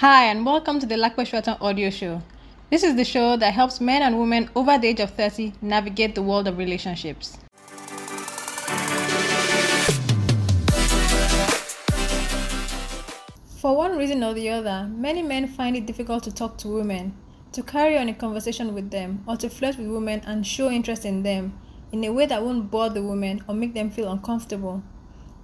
Hi, and welcome to the Lape Soetan audio show. This is the show that helps men and women over the age of 30 navigate the world of relationships. For one reason or the other, many men find it difficult to talk to women, to carry on a conversation with them, or to flirt with women and show interest in them in a way that won't bore the women or make them feel uncomfortable.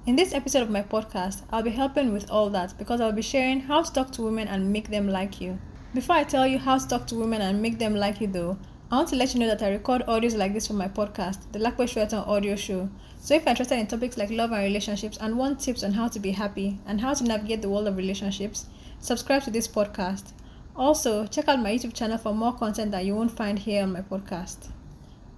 In this episode of my podcast, I'll be helping with all that because I'll be sharing how to talk to women and make them like you. Before I tell you how to talk to women and make them like you, though, I want to let you know that I record audios like this for my podcast, the Lape Soetan Audio Show. So if you're interested in topics like love and relationships and want tips on how to be happy and how to navigate the world of relationships, subscribe to this podcast. Also, check out my YouTube channel for more content that you won't find here on my podcast.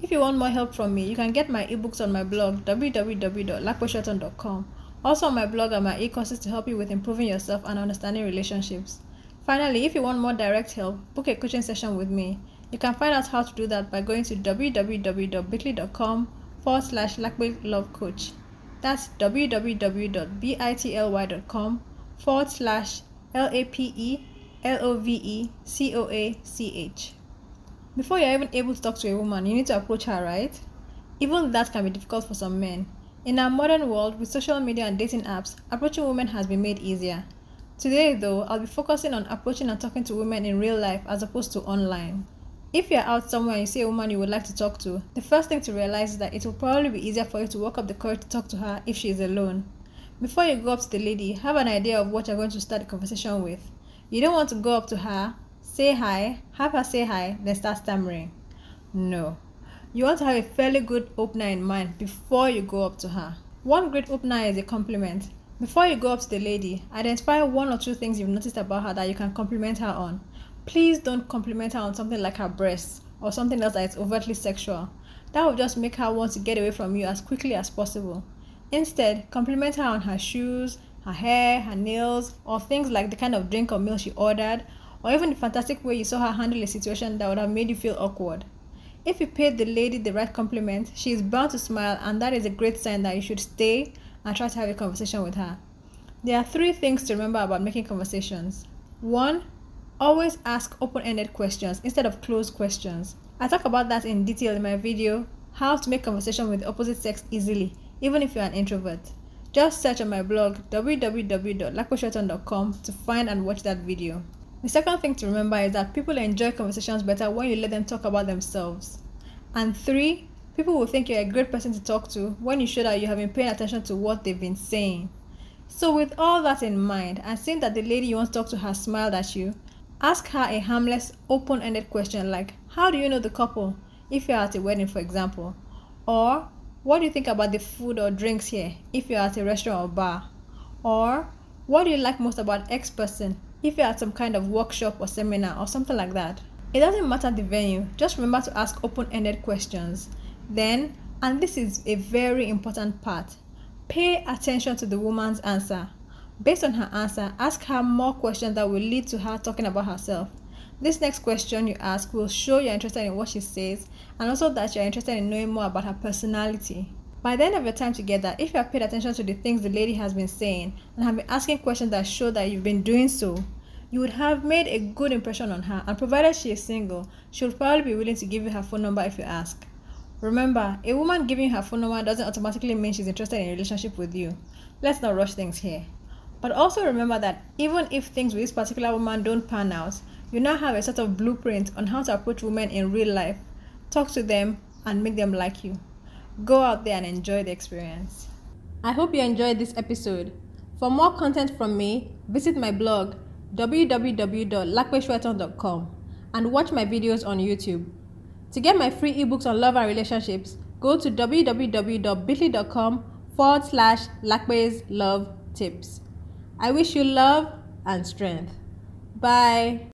If you want more help from me, you can get my ebooks on my blog www.lapesoetan.com. Also on my blog are my e-courses to help you with improving yourself and understanding relationships. Finally, if you want more direct help, book a coaching session with me. You can find out how to do that by going to www.bit.ly.com forward slash Love Coach. That's www.bitly.com forward slash L A P E L O V E C O A C H. Before you're even able to talk to a woman, you need to approach her, right? Even that can be difficult for some men. In our modern world, with social media and dating apps, approaching women has been made easier. Today, though, I'll be focusing on approaching and talking to women in real life as opposed to online. If you're out somewhere and you see a woman you would like to talk to, the first thing to realize is that it will probably be easier for you to walk up the courage to talk to her if she is alone. Before you go up to the lady, have an idea of what you're going to start the conversation with. You don't want to go up to her, say hi, have her say hi, then start stammering. No. You want to have a fairly good opener in mind before you go up to her. One great opener is a compliment. Before you go up to the lady, identify one or two things you've noticed about her that you can compliment her on. Please don't compliment her on something like her breasts or something else that is overtly sexual. That will just make her want to get away from you as quickly as possible. Instead, compliment her on her shoes, her hair, her nails, or things like the kind of drink or meal she ordered, or even the fantastic way you saw her handle a situation that would have made you feel awkward. If you paid the lady the right compliment, she is bound to smile, and that is a great sign that you should stay and try to have a conversation with her. There are three things to remember about making conversations. One, always ask open ended questions instead of closed questions. I talk about that in detail in my video, How to Make Conversation with the Opposite Sex Easily, even if you're an introvert. Just search on my blog www.lapesoetan.com to find and watch that video. The second thing to remember is that people enjoy conversations better when you let them talk about themselves. And three, people will think you're a great person to talk to when you show that you have been paying attention to what they've been saying. So, with all that in mind, and seeing that the lady you want to talk to has smiled at you, ask her a harmless, open ended question like, How do you know the couple? If you're at a wedding, for example. Or, What do you think about the food or drinks here? If you're at a restaurant or bar. Or, What do you like most about X person? If you're at some kind of workshop or seminar or something like that. It doesn't matter the venue, just remember to ask open ended questions. Then, and this is a very important part, pay attention to the woman's answer. Based on her answer, ask her more questions that will lead to her talking about herself. This next question you ask will show you're interested in what she says and also that you're interested in knowing more about her personality. By the end of your time together, if you have paid attention to the things the lady has been saying and have been asking questions that show that you've been doing so, you would have made a good impression on her, and provided she is single, she would probably be willing to give you her phone number if you ask. Remember, a woman giving her phone number doesn't automatically mean she's interested in a relationship with you. Let's not rush things here. But also remember that even if things with this particular woman don't pan out, you now have a sort of blueprint on how to approach women in real life, talk to them, and make them like you. Go out there and enjoy the experience. I hope you enjoyed this episode. For more content from me, visit my blog www.lakweshweton.com and watch my videos on YouTube. To get my free ebooks on love and relationships, go to www.bit.ly.com forward slash Lakwe's Love Tips. I wish you love and strength. Bye.